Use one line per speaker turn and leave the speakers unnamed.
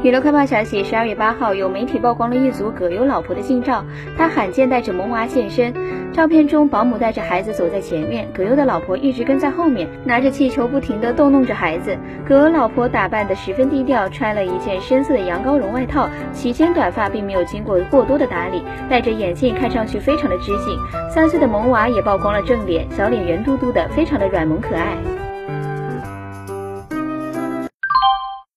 娱乐快报消息十二月八号有媒体曝光了一组葛优老婆的近照。她罕见带着萌娃现身照片中保姆带着孩子走在前面葛优的老婆一直跟在后面拿着气球不停地逗弄着孩子。葛优老婆打扮的十分低调穿了一件深色的羊羔绒外套齐肩短发并没有经过过多的打理。戴着眼镜看上去非常的知性。三岁的萌娃也曝光了正脸小脸圆嘟嘟的非常的软萌可爱。